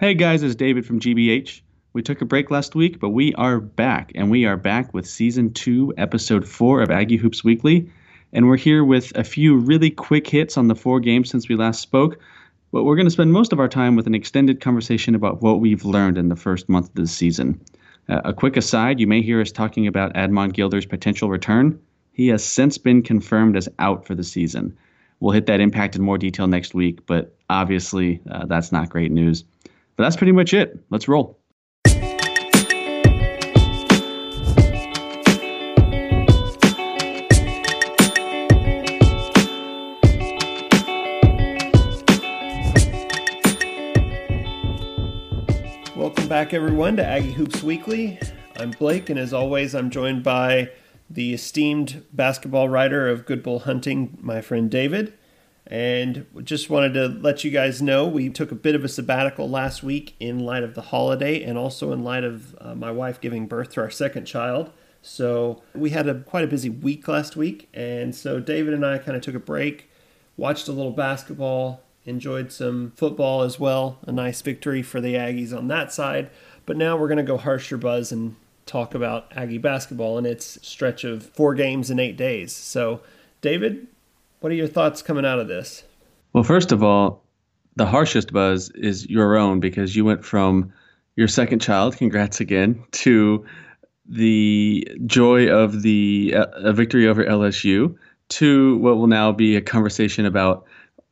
Hey guys, it's David from GBH. We took a break last week, but we are back, and we are back with season two, episode four of Aggie Hoops Weekly. And we're here with a few really quick hits on the four games since we last spoke. But we're going to spend most of our time with an extended conversation about what we've learned in the first month of the season. Uh, a quick aside you may hear us talking about Admon Gilder's potential return. He has since been confirmed as out for the season. We'll hit that impact in more detail next week, but obviously, uh, that's not great news. But that's pretty much it. Let's roll. Welcome back, everyone, to Aggie Hoops Weekly. I'm Blake, and as always, I'm joined by the esteemed basketball writer of Good Bull Hunting, my friend David. And just wanted to let you guys know we took a bit of a sabbatical last week in light of the holiday and also in light of uh, my wife giving birth to our second child. So we had a quite a busy week last week. And so David and I kind of took a break, watched a little basketball, enjoyed some football as well. A nice victory for the Aggies on that side. But now we're going to go harsher buzz and talk about Aggie basketball and its stretch of four games in eight days. So, David, what are your thoughts coming out of this? Well, first of all, the harshest buzz is your own because you went from your second child, congrats again, to the joy of the uh, victory over LSU to what will now be a conversation about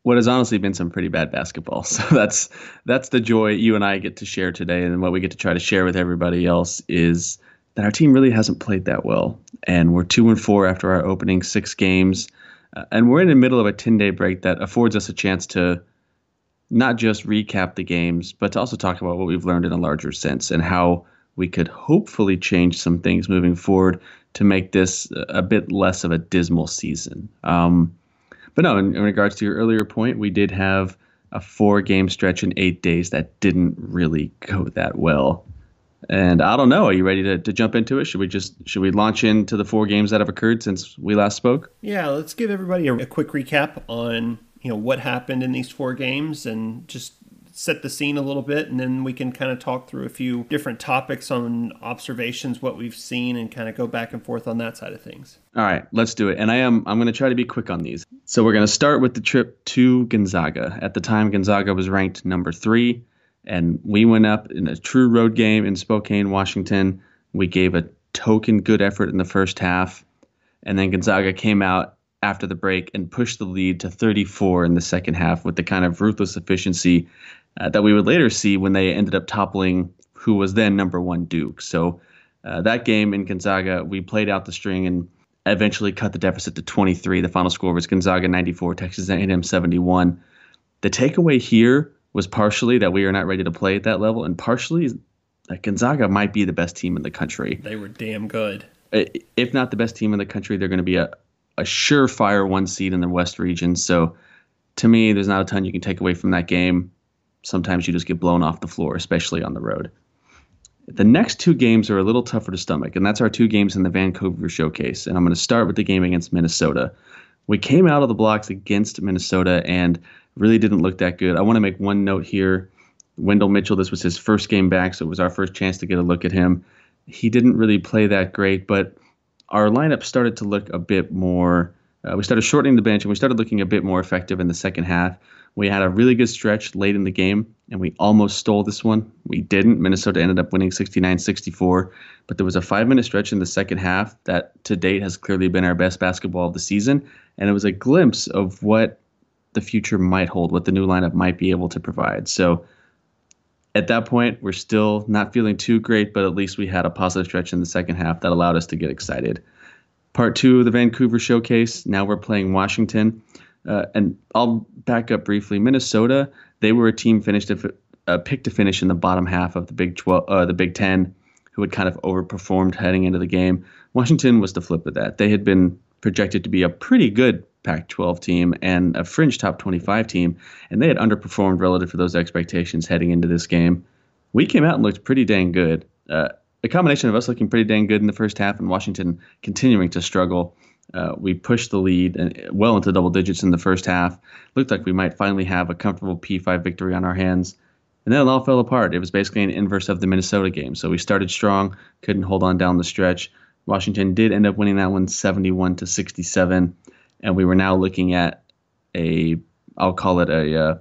what has honestly been some pretty bad basketball. So that's that's the joy you and I get to share today, and what we get to try to share with everybody else is that our team really hasn't played that well, and we're two and four after our opening six games. Uh, and we're in the middle of a 10 day break that affords us a chance to not just recap the games, but to also talk about what we've learned in a larger sense and how we could hopefully change some things moving forward to make this a bit less of a dismal season. Um, but no, in, in, regards to your earlier point, we did have a four game stretch in eight days that didn't really go that well. And I don't know. Are you ready to, to jump into it? Should we just should we launch into the four games that have occurred since we last spoke? Yeah, let's give everybody a, a quick recap on you know what happened in these four games and just set the scene a little bit and then we can kind of talk through a few different topics on observations what we've seen and kind of go back and forth on that side of things all right let's do it and i am i'm going to try to be quick on these so we're going to start with the trip to gonzaga at the time gonzaga was ranked number three and we went up in a true road game in Spokane, Washington. We gave a token good effort in the first half, and then Gonzaga came out after the break and pushed the lead to 34 in the second half with the kind of ruthless efficiency uh, that we would later see when they ended up toppling who was then number one Duke. So uh, that game in Gonzaga, we played out the string and eventually cut the deficit to 23. The final score was Gonzaga 94, Texas A&M 71. The takeaway here was partially that we are not ready to play at that level, and partially that Gonzaga might be the best team in the country. They were damn good. If not the best team in the country, they're going to be a, a surefire one seed in the West region. So to me, there's not a ton you can take away from that game. Sometimes you just get blown off the floor, especially on the road. The next two games are a little tougher to stomach, and that's our two games in the Vancouver Showcase. And I'm going to start with the game against Minnesota. We came out of the blocks against Minnesota, and really didn't look that good. I want to make one note here. Wendell Mitchell, this was his first game back, so it was our first chance to get a look at him. He didn't really play that great, but our lineup started to look a bit more. Uh, we started shortening the bench and we started looking a bit more effective in the second half. We had a really good stretch late in the game and we almost stole this one. We didn't. Minnesota ended up winning 69 64, but there was a five minute stretch in the second half that to date has clearly been our best basketball of the season. And it was a glimpse of what the future might hold, what the new lineup might be able to provide. So at that point, we're still not feeling too great, but at least we had a positive stretch in the second half that allowed us to get excited. Part two of the Vancouver showcase. Now we're playing Washington. Uh, and I'll back up briefly. Minnesota, they were a team finished a uh, picked to finish in the bottom half of the Big 12, uh, the Big Ten, who had kind of overperformed heading into the game. Washington was the flip of that. They had been projected to be a pretty good Pac 12 team and a fringe top 25 team, and they had underperformed relative to those expectations heading into this game. We came out and looked pretty dang good. Uh, a combination of us looking pretty dang good in the first half and Washington continuing to struggle. Uh, we pushed the lead and well into double digits in the first half. Looked like we might finally have a comfortable P5 victory on our hands. And then it all fell apart. It was basically an inverse of the Minnesota game. So we started strong, couldn't hold on down the stretch. Washington did end up winning that one 71 to 67. And we were now looking at a, I'll call it a, uh,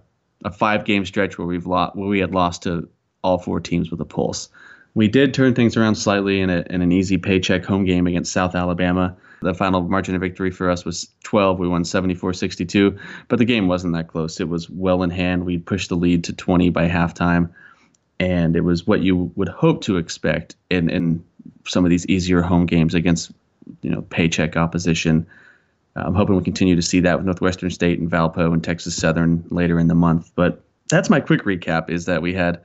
a five game stretch where we've lost, where we had lost to all four teams with a pulse. We did turn things around slightly in, a, in an easy paycheck home game against South Alabama. The final margin of victory for us was 12. We won 74 62, but the game wasn't that close. It was well in hand. We pushed the lead to 20 by halftime, and it was what you would hope to expect in, in some of these easier home games against you know paycheck opposition. I'm hoping we continue to see that with Northwestern State and Valpo and Texas Southern later in the month. But that's my quick recap: is that we had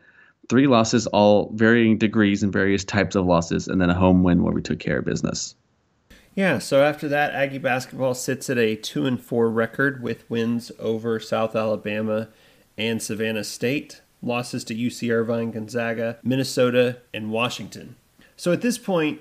three losses, all varying degrees and various types of losses, and then a home win where we took care of business. Yeah, so after that, Aggie basketball sits at a two and four record with wins over South Alabama and Savannah State, losses to UC Irvine, Gonzaga, Minnesota, and Washington. So at this point,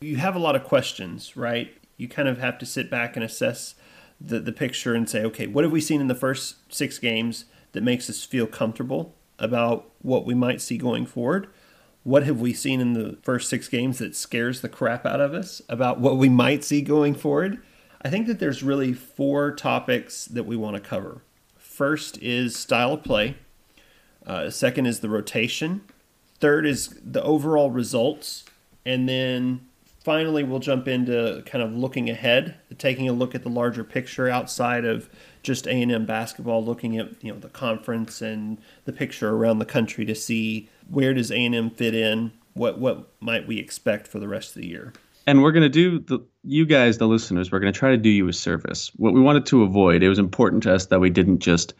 you have a lot of questions, right? You kind of have to sit back and assess the, the picture and say, okay, what have we seen in the first six games that makes us feel comfortable about what we might see going forward? What have we seen in the first six games that scares the crap out of us about what we might see going forward? I think that there's really four topics that we want to cover. First is style of play. Uh, second is the rotation. Third is the overall results. And then finally, we'll jump into kind of looking ahead, taking a look at the larger picture outside of just A&M basketball, looking at you know the conference and the picture around the country to see where does A&M fit in, what what might we expect for the rest of the year. And we're going to do the you guys, the listeners, we're going to try to do you a service. What we wanted to avoid, it was important to us that we didn't just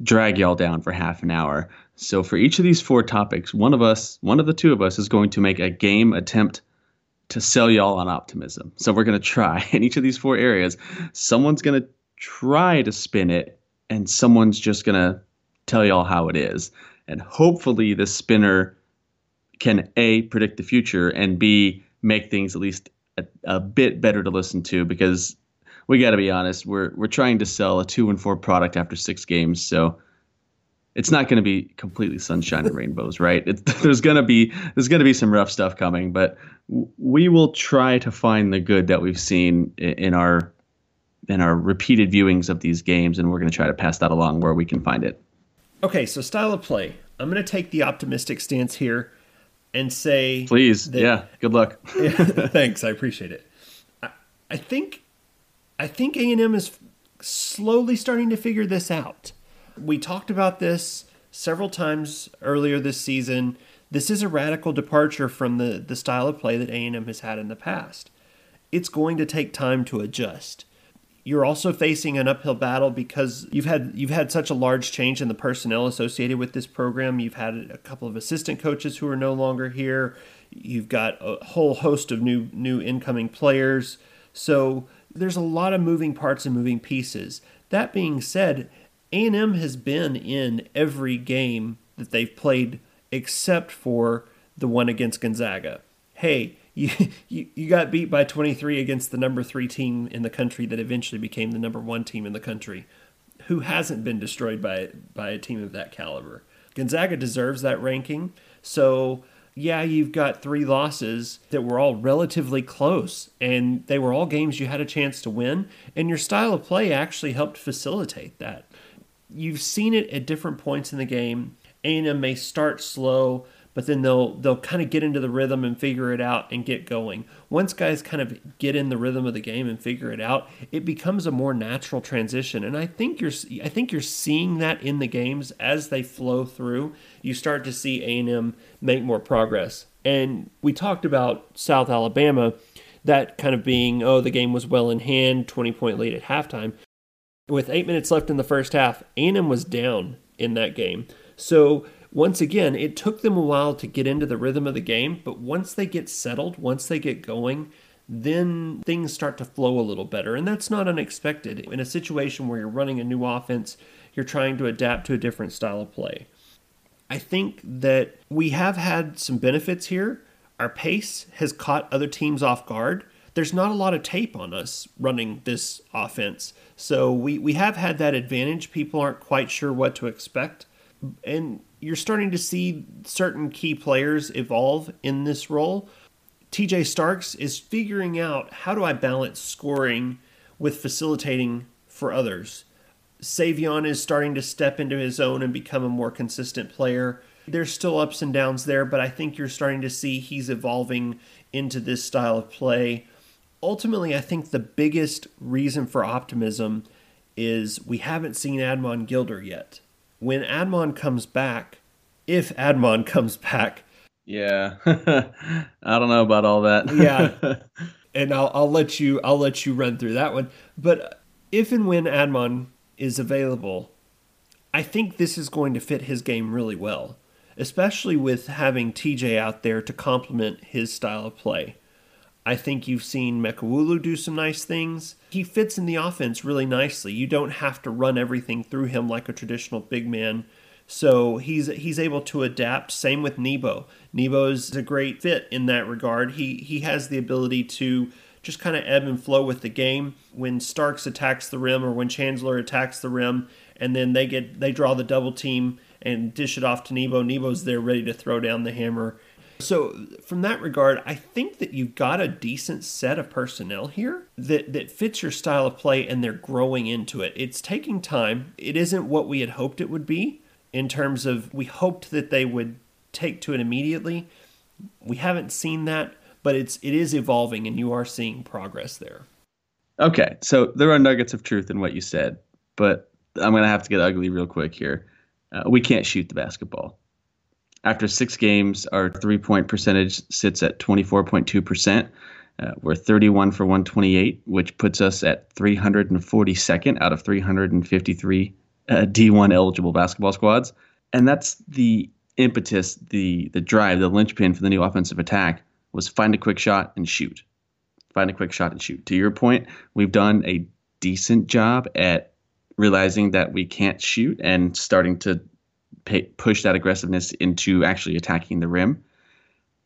drag y'all down for half an hour. So for each of these four topics, one of us, one of the two of us is going to make a game attempt to sell y'all on optimism. So we're going to try in each of these four areas. Someone's going to try to spin it, and someone's just going to tell y'all how it is. And hopefully, the spinner can A, predict the future, and B, make things at least a, a bit better to listen to because we got to be honest, we're, we're trying to sell a two and four product after six games. So it's not going to be completely sunshine and rainbows, right? It, there's going to be there's going to be some rough stuff coming, but we will try to find the good that we've seen in, in our in our repeated viewings of these games, and we're going to try to pass that along where we can find it. Okay, so style of play. I'm going to take the optimistic stance here and say, please, that, yeah, good luck. yeah, thanks, I appreciate it. I, I think, I think A and M is slowly starting to figure this out. We talked about this several times earlier this season. This is a radical departure from the, the style of play that A&M has had in the past. It's going to take time to adjust. You're also facing an uphill battle because you've had you've had such a large change in the personnel associated with this program. You've had a couple of assistant coaches who are no longer here. You've got a whole host of new new incoming players. So there's a lot of moving parts and moving pieces. That being said, A&M has been in every game that they've played except for the one against Gonzaga. Hey, you, you, you got beat by 23 against the number three team in the country that eventually became the number one team in the country. Who hasn't been destroyed by, by a team of that caliber? Gonzaga deserves that ranking. So, yeah, you've got three losses that were all relatively close, and they were all games you had a chance to win, and your style of play actually helped facilitate that. You've seen it at different points in the game. A&M may start slow, but then they'll they'll kind of get into the rhythm and figure it out and get going. Once guys kind of get in the rhythm of the game and figure it out, it becomes a more natural transition. And I think you're I think you're seeing that in the games as they flow through. You start to see A&M make more progress. And we talked about South Alabama that kind of being oh the game was well in hand, 20 point lead at halftime. With 8 minutes left in the first half, A&M was down in that game. So once again, it took them a while to get into the rhythm of the game, but once they get settled, once they get going, then things start to flow a little better. And that's not unexpected. In a situation where you're running a new offense, you're trying to adapt to a different style of play. I think that we have had some benefits here. Our pace has caught other teams off guard. There's not a lot of tape on us running this offense. So we, we have had that advantage. People aren't quite sure what to expect and you're starting to see certain key players evolve in this role. TJ Starks is figuring out how do I balance scoring with facilitating for others. Savion is starting to step into his own and become a more consistent player. There's still ups and downs there, but I think you're starting to see he's evolving into this style of play. Ultimately, I think the biggest reason for optimism is we haven't seen Admon Gilder yet. When Admon comes back, if Admon comes back, yeah, I don't know about all that. yeah, and I'll I'll let you I'll let you run through that one. But if and when Admon is available, I think this is going to fit his game really well, especially with having TJ out there to complement his style of play. I think you've seen Mekowulu do some nice things. He fits in the offense really nicely. You don't have to run everything through him like a traditional big man. So he's he's able to adapt. Same with Nebo. Nebo is a great fit in that regard. He he has the ability to just kind of ebb and flow with the game. When Starks attacks the rim or when Chandler attacks the rim, and then they get they draw the double team and dish it off to Nebo. Nebo's there ready to throw down the hammer so, from that regard, I think that you've got a decent set of personnel here that, that fits your style of play and they're growing into it. It's taking time. It isn't what we had hoped it would be in terms of we hoped that they would take to it immediately. We haven't seen that, but it's it is evolving and you are seeing progress there. Okay, so there are nuggets of truth in what you said, but I'm going to have to get ugly real quick here. Uh, we can't shoot the basketball. After six games, our three point percentage sits at 24.2%. Uh, we're 31 for 128, which puts us at 342nd out of 353 uh, D1 eligible basketball squads. And that's the impetus, the the drive, the linchpin for the new offensive attack was find a quick shot and shoot. Find a quick shot and shoot. To your point, we've done a decent job at realizing that we can't shoot and starting to push that aggressiveness into actually attacking the rim.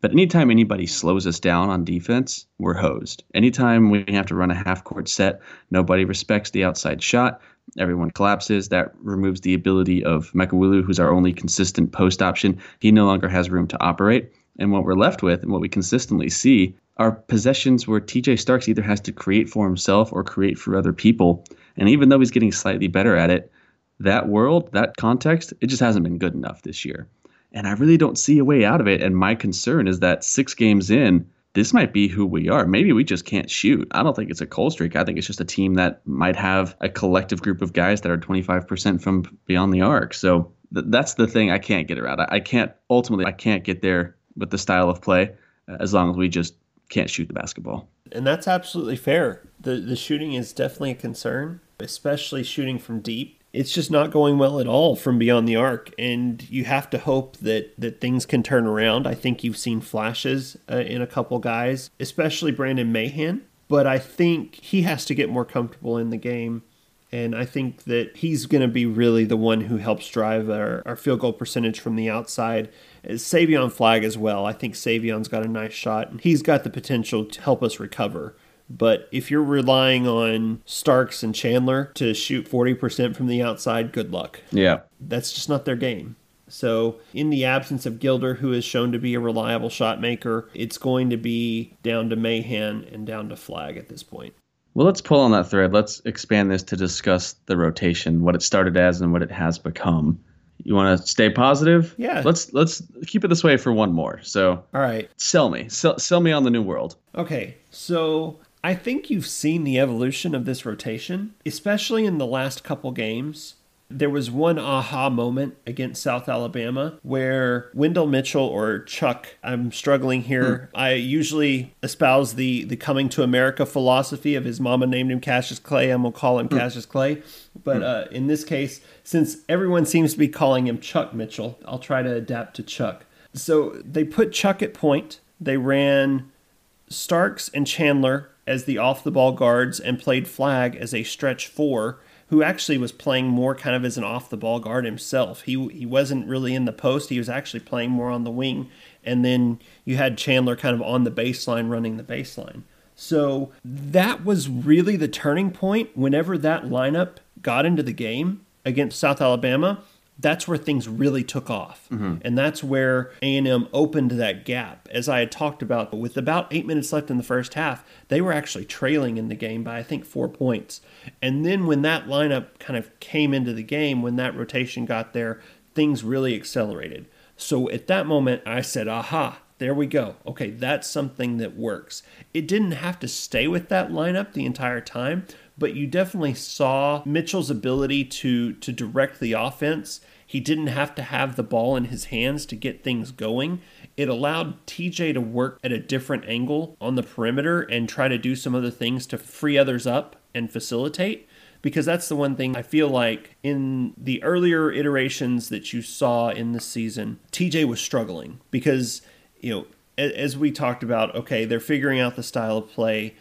But anytime anybody slows us down on defense, we're hosed. Anytime we have to run a half court set, nobody respects the outside shot. Everyone collapses. That removes the ability of Mekowulu, who's our only consistent post option. He no longer has room to operate. And what we're left with, and what we consistently see, are possessions where TJ Starks either has to create for himself or create for other people. And even though he's getting slightly better at it, that world, that context, it just hasn't been good enough this year. And I really don't see a way out of it. And my concern is that six games in, this might be who we are. Maybe we just can't shoot. I don't think it's a cold streak. I think it's just a team that might have a collective group of guys that are 25% from beyond the arc. So th- that's the thing I can't get around. I-, I can't, ultimately, I can't get there with the style of play uh, as long as we just can't shoot the basketball. And that's absolutely fair. The, the shooting is definitely a concern, especially shooting from deep it's just not going well at all from beyond the arc and you have to hope that that things can turn around i think you've seen flashes uh, in a couple guys especially brandon mahan but i think he has to get more comfortable in the game and I think that he's going to be really the one who helps drive our, our field goal percentage from the outside. Savion Flagg as well. I think Savion's got a nice shot, and he's got the potential to help us recover. But if you're relying on Starks and Chandler to shoot 40% from the outside, good luck. Yeah. That's just not their game. So, in the absence of Gilder, who is shown to be a reliable shot maker, it's going to be down to Mahan and down to Flagg at this point. Well, let's pull on that thread. Let's expand this to discuss the rotation, what it started as and what it has become. You want to stay positive? Yeah. Let's let's keep it this way for one more. So, all right, sell me, sell, sell me on the new world. Okay, so I think you've seen the evolution of this rotation, especially in the last couple games. There was one aha moment against South Alabama where Wendell Mitchell or Chuck, I'm struggling here. Hmm. I usually espouse the, the coming to America philosophy of his mama named him Cassius Clay. I'm to call him hmm. Cassius Clay. But hmm. uh, in this case, since everyone seems to be calling him Chuck Mitchell, I'll try to adapt to Chuck. So they put Chuck at point. They ran Starks and Chandler as the off the ball guards and played Flagg as a stretch four, who actually was playing more kind of as an off the ball guard himself. He he wasn't really in the post, he was actually playing more on the wing. And then you had Chandler kind of on the baseline running the baseline. So that was really the turning point whenever that lineup got into the game against South Alabama. That's where things really took off mm-hmm. and that's where a&m opened that gap as i had talked about with about eight minutes left in the first half they were actually trailing in the game by i think four points and then when that lineup kind of came into the game when that rotation got there things really accelerated so at that moment i said aha there we go. Okay, that's something that works. It didn't have to stay with that lineup the entire time, but you definitely saw Mitchell's ability to to direct the offense. He didn't have to have the ball in his hands to get things going. It allowed TJ to work at a different angle on the perimeter and try to do some other things to free others up and facilitate because that's the one thing I feel like in the earlier iterations that you saw in the season, TJ was struggling because, you know, as we talked about, okay, they're figuring out the style of play,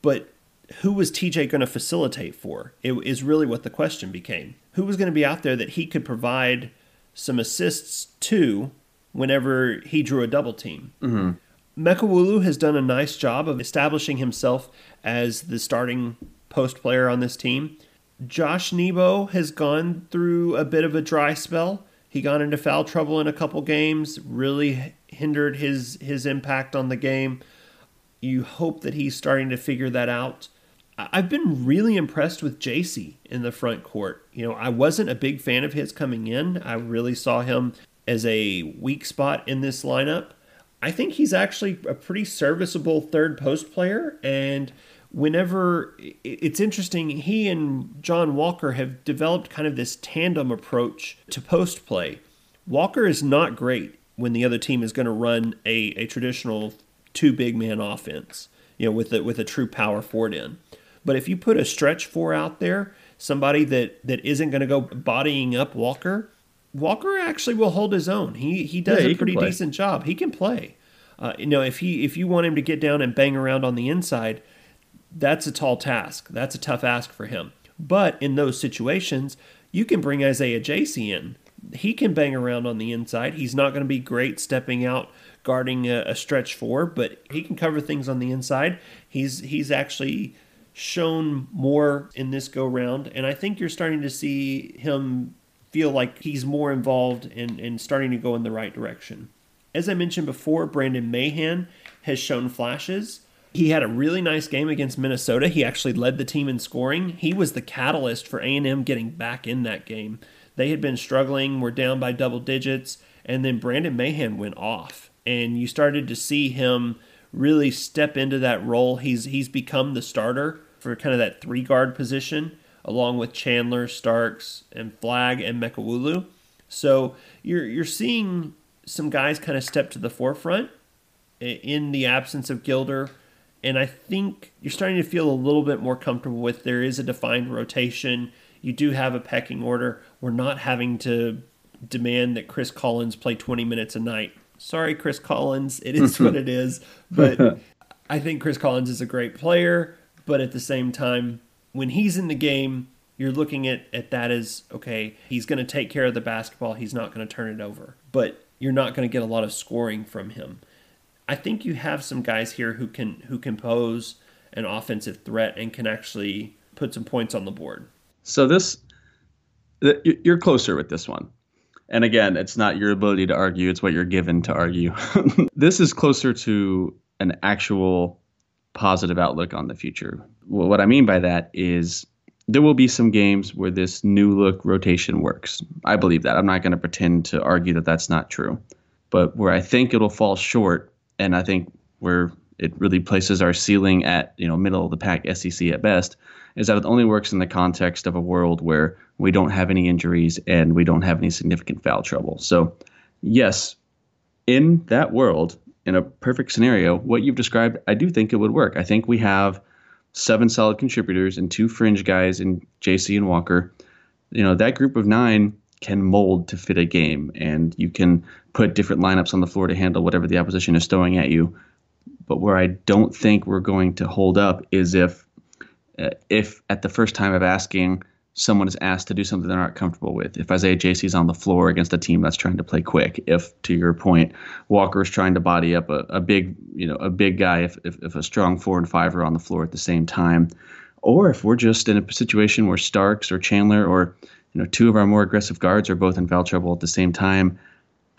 but who was TJ going to facilitate for? It is really what the question became. Who was going to be out there that he could provide some assists to whenever he drew a double team? Mm-hmm. Mekowulu has done a nice job of establishing himself as the starting post player on this team. Josh Nebo has gone through a bit of a dry spell. He got into foul trouble in a couple games, really hindered his his impact on the game. You hope that he's starting to figure that out. I've been really impressed with JC in the front court. You know, I wasn't a big fan of his coming in. I really saw him as a weak spot in this lineup. I think he's actually a pretty serviceable third post player. And whenever it's interesting, he and John Walker have developed kind of this tandem approach to post play. Walker is not great when the other team is going to run a, a traditional two big man offense, you know, with a, with a true power forward in. But if you put a stretch four out there, somebody that, that isn't going to go bodying up Walker, Walker actually will hold his own. He he does yeah, he a pretty decent job. He can play. Uh, you know, if he if you want him to get down and bang around on the inside, that's a tall task. That's a tough ask for him. But in those situations, you can bring Isiah Jasey in. He can bang around on the inside. He's not going to be great stepping out guarding a, a stretch four, but he can cover things on the inside. He's he's actually shown more in this go round, and I think you're starting to see him feel like he's more involved and, and starting to go in the right direction. As I mentioned before, Brandon Mahan has shown flashes. He had a really nice game against Minnesota. He actually led the team in scoring. He was the catalyst for A&M getting back in that game. They had been struggling, were down by double digits, and then Brandon Mahan went off. And you started to see him really step into that role. He's he's become the starter for kind of that three guard position, along with Chandler, Starks, and Flagg and Mekowulu. So you're you're seeing some guys kind of step to the forefront in the absence of Gilder. And I think you're starting to feel a little bit more comfortable with there is a defined rotation. You do have a pecking order. We're not having to demand that Chris Collins play 20 minutes a night Sorry, Chris Collins. It is what it is. But I think Chris Collins is a great player. But at the same time, when he's in the game, you're looking at, at that as okay, he's going to take care of the basketball. He's not going to turn it over. But you're not going to get a lot of scoring from him. I think you have some guys here who can who can pose an offensive threat and can actually put some points on the board. So this you're closer with this one. And again, it's not your ability to argue, it's what you're given to argue. this is closer to an actual positive outlook on the future. What I mean by that is there will be some games where this new look rotation works. I believe that. I'm not going to pretend to argue that that's not true. But where I think it'll fall short, and I think where it really places our ceiling at you know middle of the pack SEC at best, is that it only works in the context of a world where we don't have any injuries and we don't have any significant foul trouble. So, yes, in that world, in a perfect scenario, what you've described, I do think it would work. I think we have seven solid contributors and two fringe guys in JC and Walker. You know, that group of nine can mold to fit a game, and you can put different lineups on the floor to handle whatever the opposition is throwing at you. But where I don't think we're going to hold up is if uh, if at the first time of asking someone is asked to do something they're not comfortable with. If Isiah Jasey is on the floor against a team that's trying to play quick, if to your point, Walker is trying to body up a, a big, you know, a big guy, if, if, if a strong four and five are on the floor at the same time, or if we're just in a situation where Starks or Chandler or You know, two of our more aggressive guards are both in foul trouble at the same time.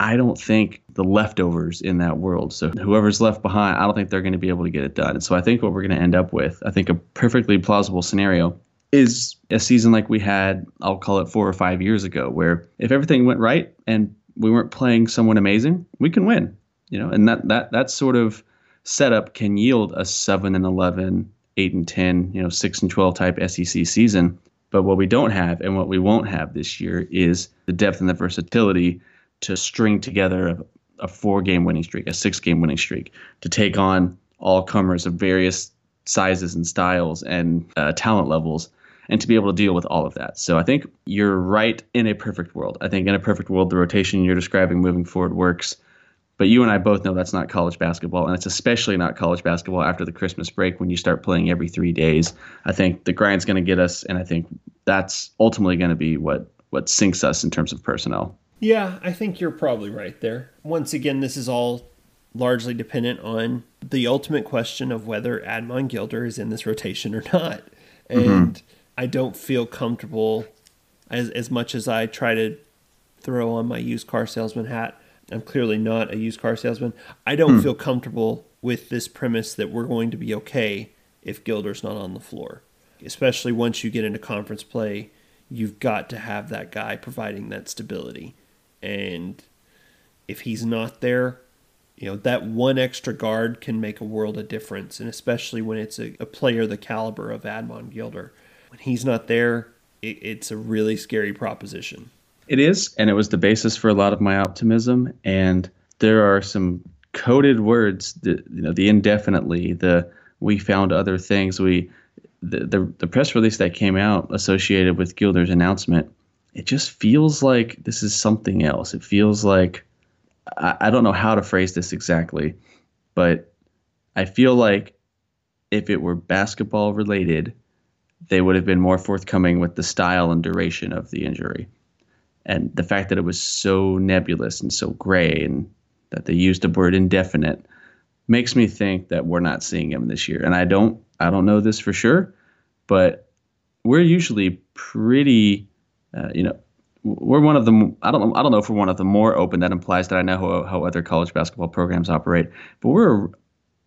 I don't think the leftovers in that world. So whoever's left behind, I don't think they're going to be able to get it done. And so I think what we're going to end up with, I think a perfectly plausible scenario is a season like we had, I'll call it four or five years ago, where if everything went right and we weren't playing someone amazing, we can win. You know, and that that that sort of setup can yield a seven and 11, 8 and 10, you know, six and 12 type SEC season. But what we don't have and what we won't have this year is the depth and the versatility to string together a, a four game winning streak, a six game winning streak, to take on all comers of various sizes and styles and uh, talent levels, and to be able to deal with all of that. So I think you're right in a perfect world. I think in a perfect world, the rotation you're describing moving forward works. But you and I both know that's not college basketball, and it's especially not college basketball after the Christmas break when you start playing every three days. I think the grind's going to get us, and I think that's ultimately going to be what what sinks us in terms of personnel. Yeah, I think you're probably right there. Once again, this is all largely dependent on the ultimate question of whether Admon Gilder is in this rotation or not. Mm-hmm. And mm-hmm. I don't feel comfortable as as much as I try to throw on my used car salesman hat. I'm clearly not a used car salesman. I don't hmm. feel comfortable with this premise that we're going to be okay if Gilder's not on the floor. Especially once you get into conference play, you've got to have that guy providing that stability. And if he's not there, you know, that one extra guard can make a world of difference. And especially when it's a, a player the caliber of Admon Gilder. When he's not there, it, it's a really scary proposition. It is. And it was the basis for a lot of my optimism. And there are some coded words, that, you know, the indefinitely, the we found other things. We, the, the, the press release that came out associated with Gilder's announcement it just feels like this is something else. It feels like I, I don't know how to phrase this exactly, but I feel like if it were basketball related, they would have been more forthcoming with the style and duration of the injury. And the fact that it was so nebulous and so gray and that they used the word indefinite makes me think that we're not seeing him this year. And I don't I don't know this for sure, but we're usually pretty uh, you know, we're one of the I don't know I don't know if we're one of the more open. That implies that I know how, how other college basketball programs operate, but we're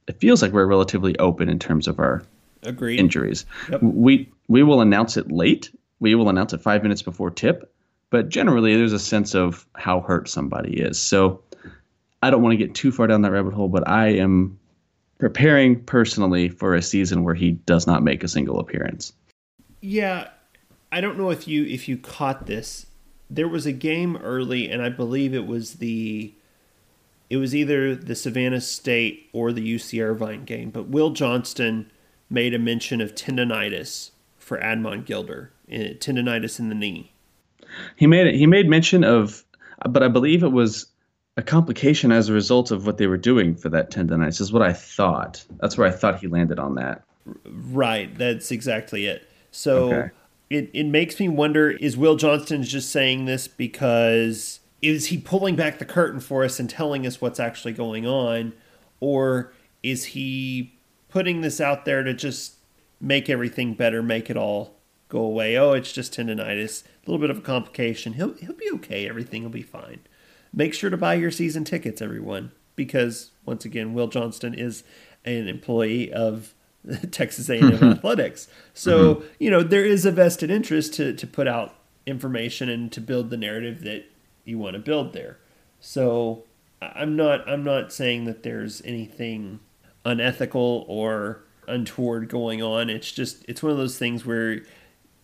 it feels like we're relatively open in terms of our Agreed. injuries. Yep. We we will announce it late. We will announce it five minutes before tip, but generally there's a sense of how hurt somebody is. So I don't want to get too far down that rabbit hole, but I am preparing personally for a season where he does not make a single appearance. Yeah, I don't know if you if you caught this. There was a game early, and I believe it was the it was either the Savannah State or the UC Irvine game. But Will Johnston made a mention of tendonitis for Admon Gilder, eh, tendonitis in the knee. He made he made mention of, but I believe it was a complication as a result of what they were doing for that tendonitis. Is what I thought. That's where I thought he landed on that. Right. That's exactly it. So. Okay it, it makes me wonder is Will Johnston just saying this because is he pulling back the curtain for us and telling us what's actually going on? Or is he putting this out there to just make everything better, make it all go away? Oh, it's just tendonitis, a little bit of a complication. He'll, he'll be okay. Everything will be fine. Make sure to buy your season tickets, everyone, because once again, Will Johnston is an employee of Texas A&M athletics. So mm-hmm. you know there is a vested interest to to put out information and to build the narrative that you want to build there. So I'm not I'm not saying that there's anything unethical or untoward going on. It's just it's one of those things where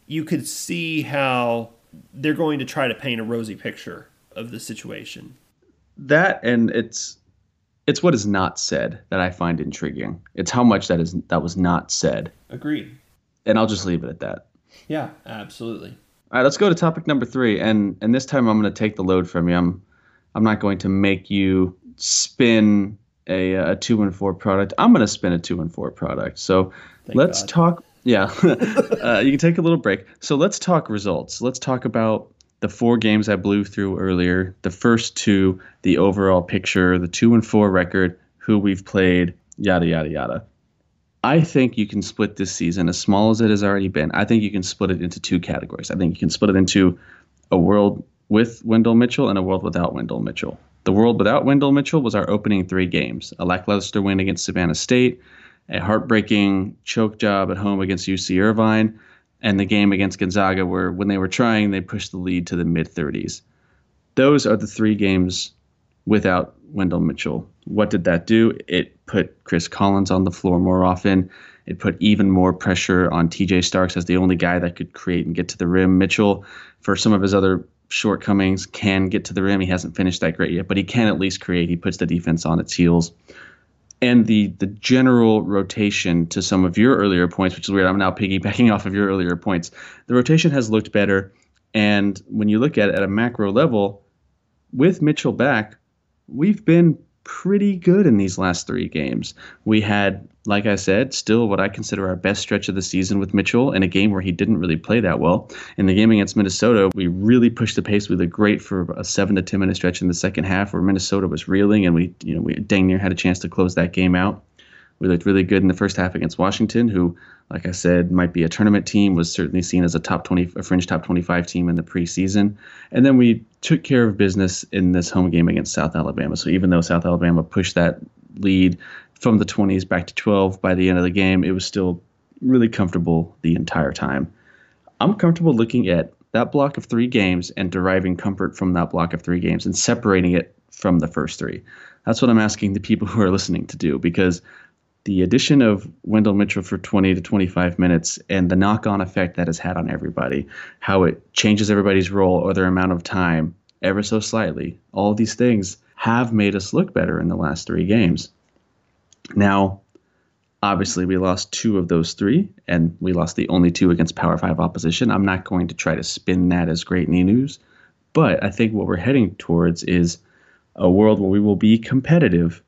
you could see how they're going to try to paint a rosy picture of the situation. That and it's it's what is not said that I find intriguing. It's how much that is that was not said. Agreed. And I'll just leave it at that. Yeah, absolutely. All right, let's go to topic number three, and and this time I'm going to take the load from you. I'm I'm not going to make you spin a, a two and four product. I'm going to spin a two and four product. So Thank let's God. talk. Yeah, uh, you can take a little break. So let's talk results. Let's talk about the four games I blew through earlier, the first two, the overall picture, the two and four record, who we've played, yada yada yada. I think you can split this season, as small as it has already been. I think you can split it into two categories. I think you can split it into a world with Wendell Mitchell and a world without Wendell Mitchell. The world without Wendell Mitchell was our opening three games a lackluster win against Savannah State, a heartbreaking choke job at home against UC Irvine, and the game against Gonzaga, where when they were trying, they pushed the lead to the mid 30s. Those are the three games without Wendell Mitchell. What did that do? It put Chris Collins on the floor more often. It put even more pressure on TJ Starks as the only guy that could create and get to the rim. Mitchell, for some of his other shortcomings, can get to the rim. He hasn't finished that great yet, but he can at least create. He puts the defense on its heels. And the the general rotation to some of your earlier points, which is weird. I'm now piggybacking off of your earlier points. The rotation has looked better. And when you look at it at a macro level, with Mitchell back, we've been pretty good in these last three games. We had, like I said, still what I consider our best stretch of the season with Mitchell in a game where he didn't really play that well. In the game against Minnesota, we really pushed the pace. We looked great for a seven to ten minute stretch in the second half where Minnesota was reeling and we, you know, we dang near had a chance to close that game out. We looked really good in the first half against Washington, who, like I said, might be a tournament team, was certainly seen as a top 20, a fringe top 25 team in the preseason. And then we took care of business in this home game against South Alabama. So even though South Alabama pushed that lead from the 20s back to 12 by the end of the game, it was still really comfortable the entire time. I'm comfortable looking at that block of three games and deriving comfort from that block of three games and separating it from the first three. That's what I'm asking the people who are listening to do because the addition of Wendell Mitchell for 20 to 25 minutes and the knock on effect that has had on everybody, how it changes everybody's role or their amount of time ever so slightly, all these things have made us look better in the last three games. Now, obviously, we lost two of those three, and we lost the only two against Power Five opposition. I'm not going to try to spin that as great news, but I think what we're heading towards is a world where we will be competitive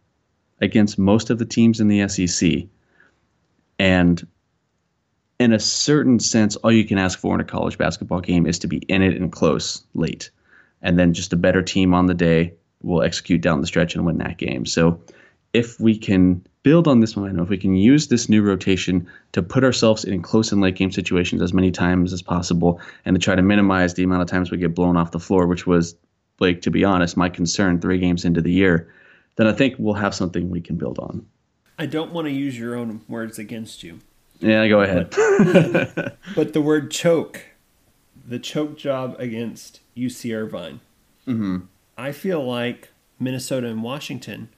against most of the teams in the SEC. And in a certain sense, all you can ask for in a college basketball game is to be in it and close late. And then just a better team on the day will execute down the stretch and win that game. So if we can build on this momentum, if we can use this new rotation to put ourselves in close and late game situations as many times as possible and to try to minimize the amount of times we get blown off the floor, which was, Blake, to be honest, my concern three games into the year then I think we'll have something we can build on. I don't want to use your own words against you. Yeah, go ahead. But, but the word choke, the choke job against UC Irvine, mm-hmm. I feel like Minnesota and Washington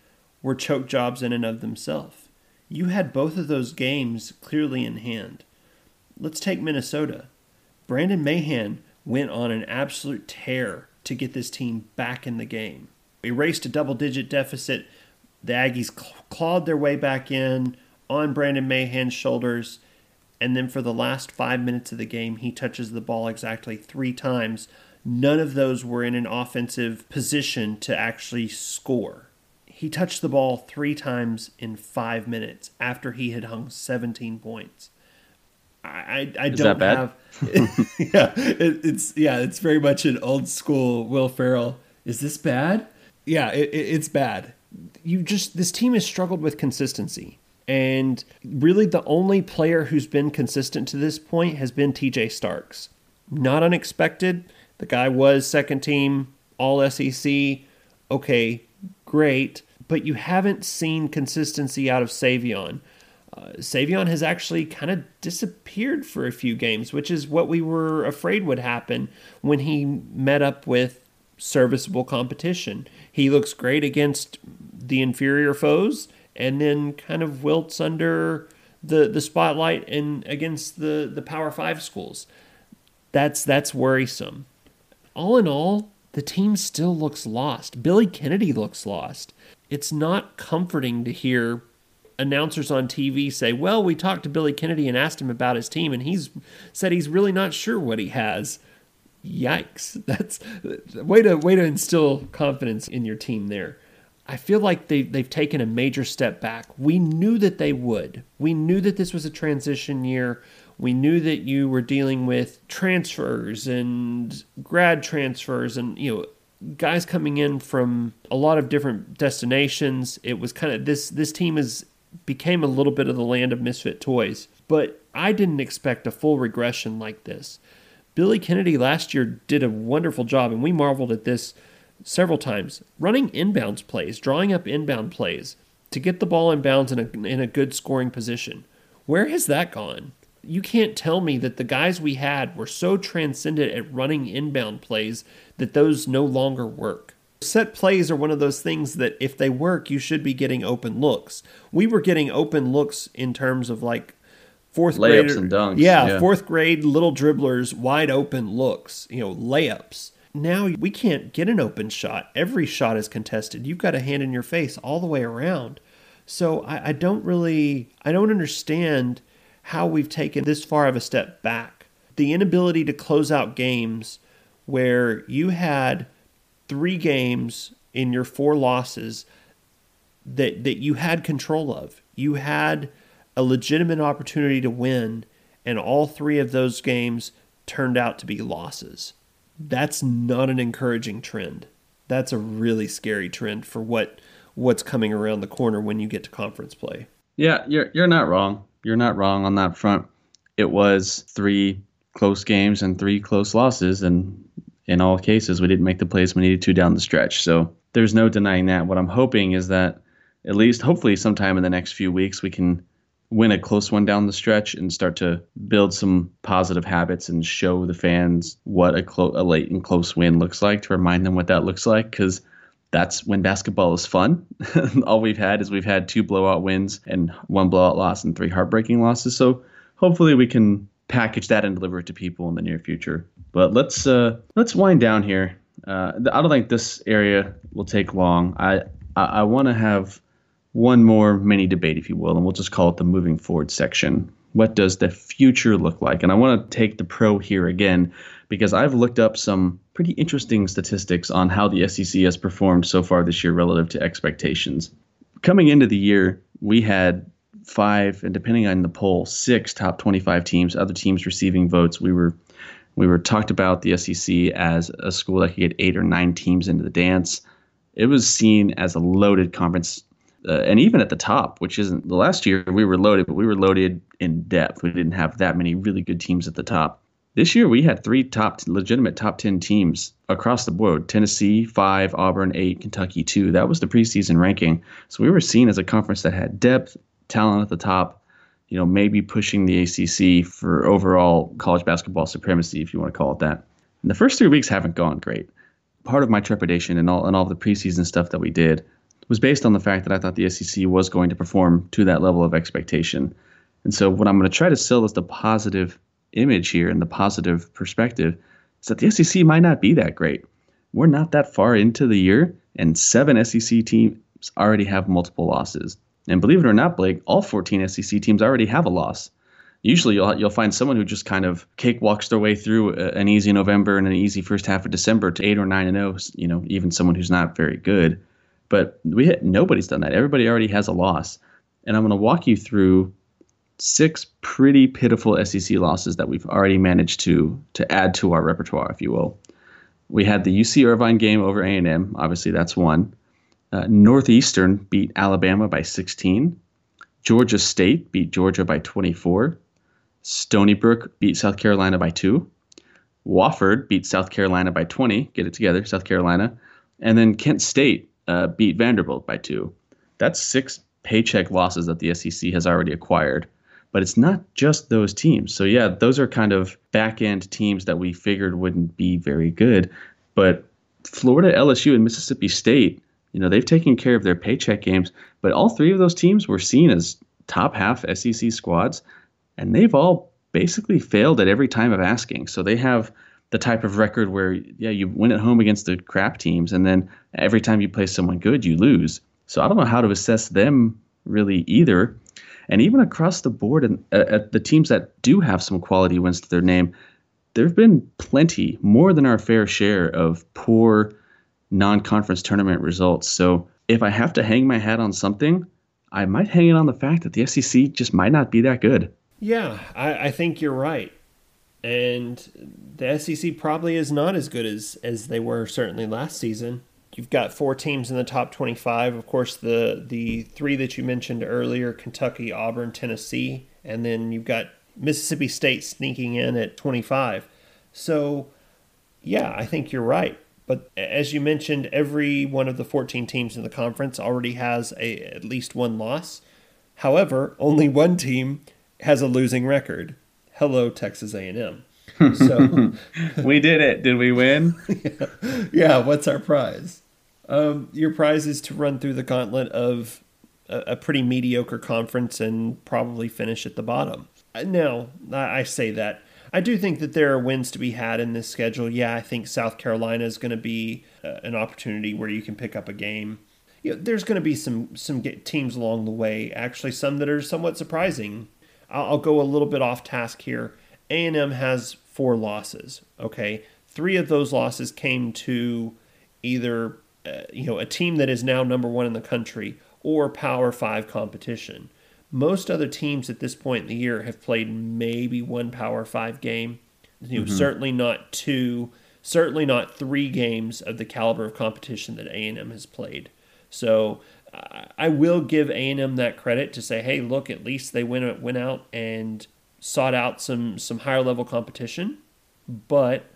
were choke jobs in and of themselves. You had both of those games clearly in hand. Let's take Minnesota. Brandon Mahan went on an absolute tear to get this team back in the game erased a double digit deficit. The Aggies clawed their way back in on Brandon Mahan's shoulders. And then for the last five minutes of the game, he touches the ball exactly three times. None of those were in an offensive position to actually score. He touched the ball three times in five minutes after he had hung 17 points. I, I, I don't have. yeah, it, it's yeah, it's very much an old school Will Ferrell. Is this bad? yeah, it, it's bad. You just this team has struggled with consistency. And really, the only player who's been consistent to this point has been TJ Starks. Not unexpected. The guy was second team, all SEC. Okay, great. But you haven't seen consistency out of Savion. Uh, Savion has actually kind of disappeared for a few games, which is what we were afraid would happen when he met up with serviceable competition. He looks great against the inferior foes and then kind of wilts under the, the spotlight and against the, the Power Five schools. That's that's worrisome. All in all, the team still looks lost. Billy Kennedy looks lost. It's not comforting to hear announcers on TV say, "Well, we talked to Billy Kennedy and asked him about his team, and he's said he's really not sure what he has." yikes that's way to way to instill confidence in your team there i feel like they, they've taken a major step back we knew that they would we knew that this was a transition year we knew that you were dealing with transfers and grad transfers and you know guys coming in from a lot of different destinations it was kind of this this team is became a little bit of the land of misfit toys. But I didn't expect a full regression like this. Billy Kennedy last year did a wonderful job, and we marveled at this several times. Running inbounds plays, drawing up inbound plays to get the ball inbounds in a, in a good scoring position. Where has that gone? You can't tell me that the guys we had were so transcendent at running inbound plays that those no longer work. Set plays are one of those things that if they work, you should be getting open looks. We were getting open looks in terms of like fourth layups grade and dunks. Yeah, yeah, fourth grade little dribblers, wide open looks, you know, layups. Now we can't get an open shot. Every shot is contested. You've got a hand in your face all the way around. So I, I don't really, I don't understand how we've taken this far of a step back. The inability to close out games where you had three games in your four losses that that you had control of. You had a legitimate opportunity to win, and all three of those games turned out to be losses. That's not an encouraging trend. That's a really scary trend for what what's coming around the corner when you get to conference play. Yeah, you're you're not wrong. You're not wrong on that front. It was three close games and three close losses, and in all cases, we didn't make the plays we needed to down the stretch. So there's no denying that. What I'm hoping is that at least, hopefully, sometime in the next few weeks, we can win a close one down the stretch and start to build some positive habits and show the fans what a, clo- a late and close win looks like to remind them what that looks like because that's when basketball is fun. All we've had is we've had two blowout wins and one blowout loss and three heartbreaking losses. So hopefully we can package that and deliver it to people in the near future. But let's uh, let's wind down here. Uh, I don't think this area will take long. I I, I want to have one more mini debate, if you will, and we'll just call it the moving forward section. What does the future look like? And I want to take the pro here again because I've looked up some pretty interesting statistics on how the SEC has performed so far this year relative to expectations. Coming into the year, we had five, and depending on the poll, six top 25 teams, other teams receiving votes. We were we were talked about the SEC as a school that could get eight or nine teams into the dance. It was seen as a loaded conference uh, and even at the top, which isn't the last year we were loaded, but we were loaded in depth. We didn't have that many really good teams at the top. This year we had three top legitimate top 10 teams across the board. Tennessee 5, Auburn 8, Kentucky 2. That was the preseason ranking. So we were seen as a conference that had depth, talent at the top, you know, maybe pushing the ACC for overall college basketball supremacy if you want to call it that. And the first 3 weeks haven't gone great. Part of my trepidation and all and all the preseason stuff that we did was based on the fact that I thought the SEC was going to perform to that level of expectation. And so, what I'm going to try to sell as the positive image here and the positive perspective is that the SEC might not be that great. We're not that far into the year, and seven SEC teams already have multiple losses. And believe it or not, Blake, all 14 SEC teams already have a loss. Usually, you'll you'll find someone who just kind of cakewalks their way through an easy November and an easy first half of December to eight or nine and zero. Oh, you know, even someone who's not very good. But we hit, nobody's done that. Everybody already has a loss. And I'm going to walk you through six pretty pitiful SEC losses that we've already managed to to add to our repertoire, if you will. We had the UC Irvine game over A&M. Obviously, that's one. Uh, Northeastern beat Alabama by 16. Georgia State beat Georgia by 24. Stony Brook beat South Carolina by two. Wofford beat South Carolina by 20. Get it together, South Carolina. And then Kent State uh, beat Vanderbilt by two. That's six paycheck losses that the SEC has already acquired. But it's not just those teams. So, yeah, those are kind of back end teams that we figured wouldn't be very good. But Florida, LSU, and Mississippi State, you know, they've taken care of their paycheck games. But all three of those teams were seen as top half SEC squads, and they've all basically failed at every time of asking. So they have the type of record where yeah you win at home against the crap teams and then every time you play someone good you lose so i don't know how to assess them really either and even across the board and uh, at the teams that do have some quality wins to their name there have been plenty more than our fair share of poor non-conference tournament results. So if i have to hang my hat on something i might hang it on the fact that the sec just might not be that good. Yeah i, I think you're right. And the SEC probably is not as good as as they were certainly last season. You've got four teams in the top 25. Of course, the the three that you mentioned earlier: Kentucky, Auburn, Tennessee, and then you've got Mississippi State sneaking in at 25. So, yeah, I think you're right. But as you mentioned, every one of the 14 teams in the conference already has a at least one loss. However, only one team has a losing record. Hello, Texas A&M. So we did it. Did we win? yeah. yeah. What's our prize? Um, your prize is to run through the gauntlet of a, a, pretty mediocre conference and probably finish at the bottom. Uh, now, I say that. I do think that there are wins to be had in this schedule. Yeah, I think South Carolina is going to be uh, an opportunity where you can pick up a game. You know, there's going to be some some teams along the way. Actually, some that are somewhat surprising. I'll, I'll go a little bit off task here. A and M has four losses. Okay, three of those losses came to either uh, you know a team that is now number one in the country or Power Five competition. Most other teams at this point in the year have played maybe one Power Five game. You know, mm-hmm. certainly not two, certainly not three games of the caliber of competition that A and M has played. So I will give A and M that credit to say, hey, look, at least they went went out and sought out some some higher level competition, but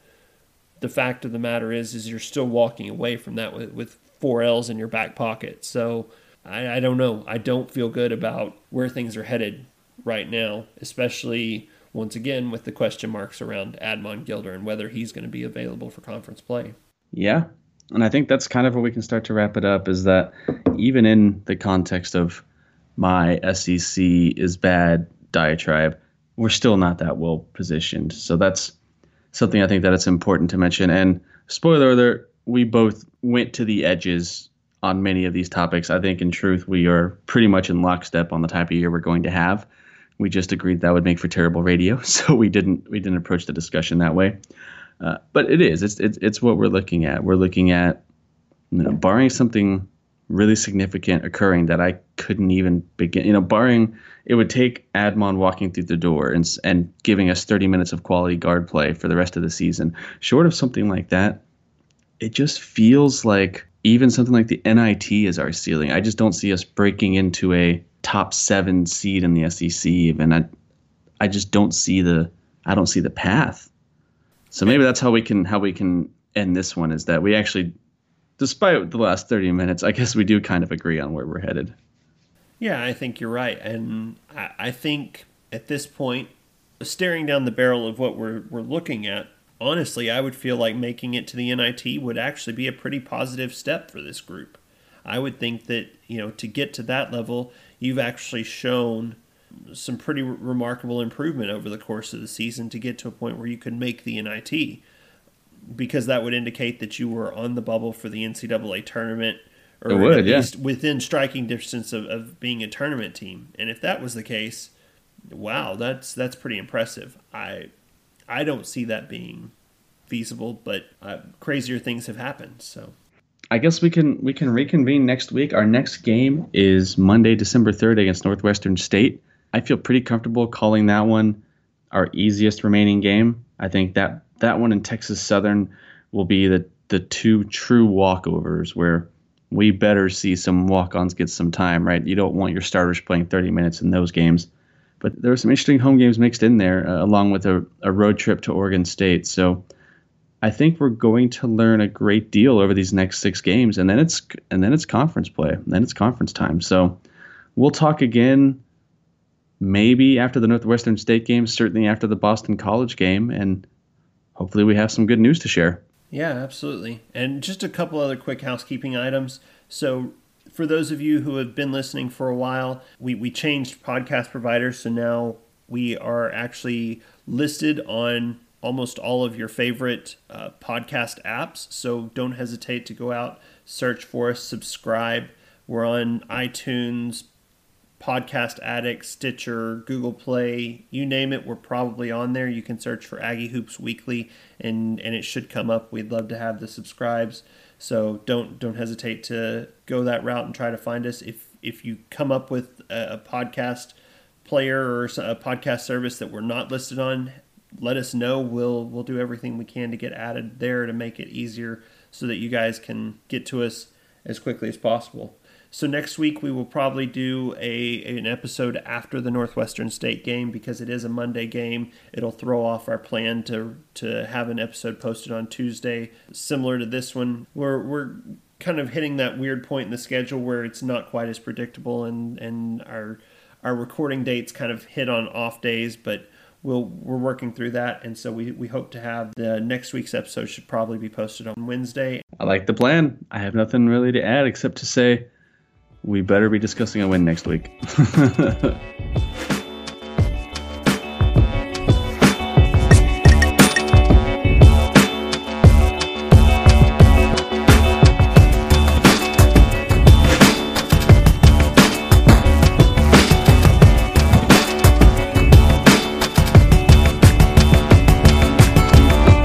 the fact of the matter is is you're still walking away from that with, with four L's in your back pocket. So I, I don't know. I don't feel good about where things are headed right now, especially once again with the question marks around Admon Gilder and whether he's going to be available for conference play. Yeah. And I think that's kind of where we can start to wrap it up is that even in the context of my SEC is bad diatribe, we're still not that well positioned. So that's something I think that it's important to mention. And spoiler alert, we both went to the edges on many of these topics. I think in truth, we are pretty much in lockstep on the type of year we're going to have. We just agreed that would make for terrible radio, so we didn't we didn't approach the discussion that way. Uh, but it is it's, it's it's what we're looking at. We're looking at you know, barring something really significant occurring that I couldn't even begin. You know, barring it would take Admon walking through the door and and giving us 30 minutes of quality guard play for the rest of the season. Short of something like that, it just feels like even something like the NIT is our ceiling. I just don't see us breaking into a top seven seed in the SEC. Even I, I just don't see the I don't see the path. So maybe that's how we can how we can end this one is that we actually despite the last 30 minutes, I guess we do kind of agree on where we're headed. Yeah, I think you're right. And I, I think at this point, staring down the barrel of what we're, we're looking at, honestly, I would feel like making it to the NIT would actually be a pretty positive step for this group. I would think that, you know, to get to that level, you've actually shown some pretty remarkable improvement over the course of the season to get to a point where you could make the NIT because that would indicate that you were on the bubble for the NCAA tournament or it would, at yeah. least within striking distance of, of being a tournament team. And if that was the case, wow, that's that's pretty impressive. I I don't see that being feasible, but uh, crazier things have happened. So I guess we can we can reconvene next week. Our next game is Monday, December third against Northwestern State. I feel pretty comfortable calling that one our easiest remaining game. I think that that one in Texas Southern will be the the two true walkovers where we better see some walk-ons get some time, right? You don't want your starters playing 30 minutes in those games. But there were some interesting home games mixed in there, uh, along with a, a road trip to Oregon State. So I think we're going to learn a great deal over these next six games, and then it's and then it's conference play, and then it's conference time. So we'll talk again, maybe after the Northwestern State game, certainly after the Boston College game, and hopefully we have some good news to share. Yeah, absolutely. And just a couple other quick housekeeping items. So, for those of you who have been listening for a while, we, we changed podcast providers. So now we are actually listed on almost all of your favorite uh, podcast apps. So don't hesitate to go out, search for us, subscribe. We're on iTunes, Podcast Addict, Stitcher, Google Play, you name it, we're probably on there. You can search for Aggie Hoops Weekly and and it should come up. We'd love to have the subscribes. So don't don't hesitate to go that route and try to find us. If if you come up with a, a podcast player or a podcast service that we're not listed on, let us know. We'll we'll do everything we can to get added there to make it easier so that you guys can get to us as quickly as possible. So next week we will probably do a an episode after the Northwestern State game because it is a Monday game. It'll throw off our plan to to have an episode posted on Tuesday, similar to this one. We're we're kind of hitting that weird point in the schedule where it's not quite as predictable and and our our recording dates kind of hit on off days, but we'll we're working through that and so we, we hope to have the next week's episode should probably be posted on wednesday i like the plan i have nothing really to add except to say we better be discussing a win next week